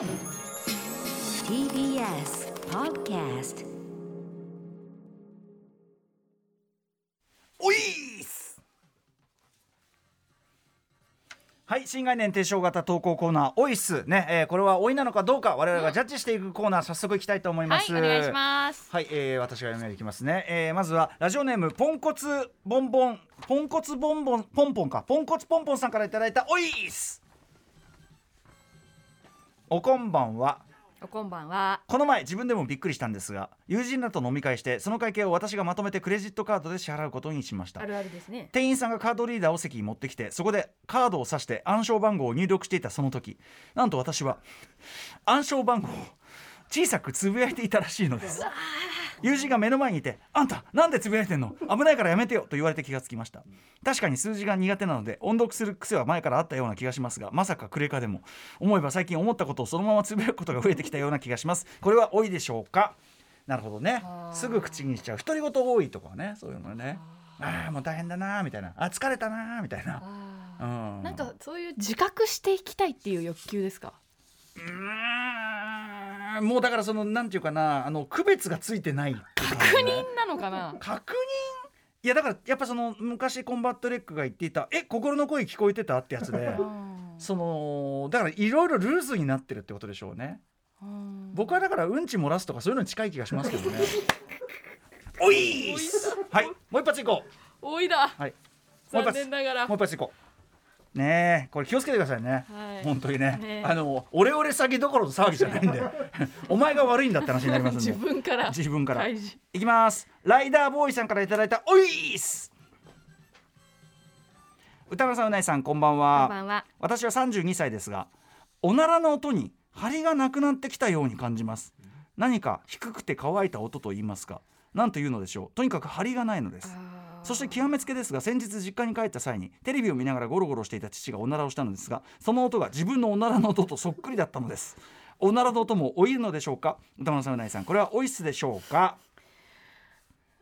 TBS Podcast おいーす！はい新概念提唱型投稿コーナーおいっす。ね、えーこれはおいなのかどうか我々がジャッジしていくコーナー早速いきたいと思います、はいお願いします。はい、えー、私が読み上げますね、えー、まずはラジオネームポンコツボンボンポンコツボンボンポンポンか。ポンコツポンポンさんからいただいたおいっすおこんばんは。おこんばんは。この前自分でもびっくりしたんですが友人らと飲み会してその会計を私がまとめてクレジットカードで支払うことにしました。あるあるですね。店員さんがカードリーダーを席に持ってきてそこでカードを指して暗証番号を入力していたその時なんと私は暗証番号を小さくつぶやいていたらしいのです友人が目の前にいて「あんたなんでつぶやいてんの？危ないからやめてよ」と言われて気がつきました。確かに数字が苦手なので音読する癖は前からあったような気がしますがまさかクレカでも思えば最近思ったことをそのままつぶやくことが増えてきたような気がします。これは多いでしょうか？なるほどね。すぐ口にしちゃう。独り言多いとかね。そういうのね。あ。あもう大変だなーみたいな。あ疲れたなーみたいな。うあ。ん。ーなんかそういう自覚していきたいっていう欲求ですか？うもうだからそのなんていうかなあの区別がついてない確ね。認なのかな？確認？いやだからやっぱその昔コンバット REC が言っていた「え心の声聞こえてた?」ってやつで そのだからいろいろルーズになってるってことでしょうね。僕はだからうんち漏らすとかそういうのに近い気がしますけどね。おいはいもう一発いこう。多いだ。はい。もう一発いこうねえこれ気をつけてくださいね、はい。本当にね。ねあのオレオレ詐欺どころの騒ぎじゃないんで。お前が悪いんだって話になりますんで。自分から。自分から。いきます。ライダーボーイさんからいただいたおいーす歌丸さんうないさんこんばんこはんばんは。私は32歳ですがおならの音に張りがなくなってきたように感じます。何か低くて乾いた音と言いますか。何というのでしょう。とにかく張りがないのですそして極めつけですが先日実家に帰った際にテレビを見ながらゴロゴロしていた父がおならをしたのですがその音が自分のおならの音とそっくりだったのです。おならの音も老いるのでしょうか？歌丸さんうないさんこれはおいすでしょうか？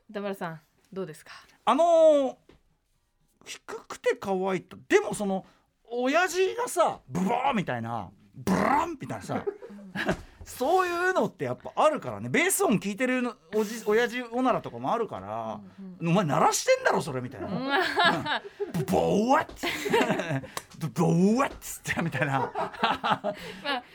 歌丸さんどうですか？あのー低くて乾いたでもその親父がさブバーみたいなブランみたいなさそういうのってやっぱあるからね。ベース音聞いてるのおじ親父おならとかもあるから、お前鳴らしてんだろそれみたいな、ブボワッボワッつってみたいな。まあ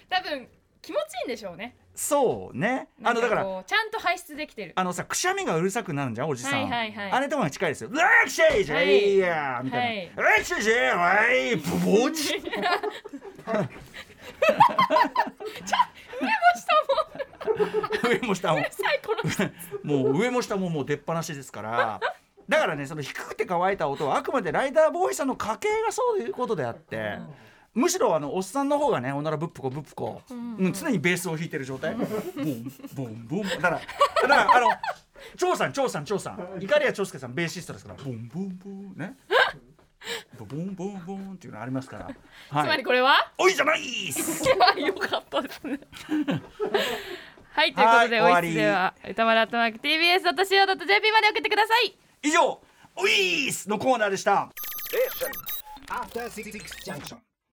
多分気持ちいいんでしょうね。そうね。あのだからちゃんと排出できてる。あのさくしゃみがうるさくなるんじゃんおじさん、はいはいはい。あれとかに近いですよ「うわーくしゃいじゃいや」みたいな「うわーくしゃいじゃいはいブボーチ」上も下も。もう上も下ももう出っ放しですから。だからねその低くて乾いた音はあくまでライダーボーイさんの家系がそういうことであってむしろあのおっさんの方がねおならぶっぷこぶっぷこ、うん。常にベースを弾いてる状態。ボンボンボンだからだからあの張さん張さん張さん。いかりや長介さんベーシストですから。ボンボンボン。ね。ボンボンボンっていうのありますから、つまはい、りこれは？おいじゃないっす。よかったですねはいということで、はおいしでは歌丸アットマーク TBS.CO.JP まで送ってください。以上おいーすのコーナーでした。Junction.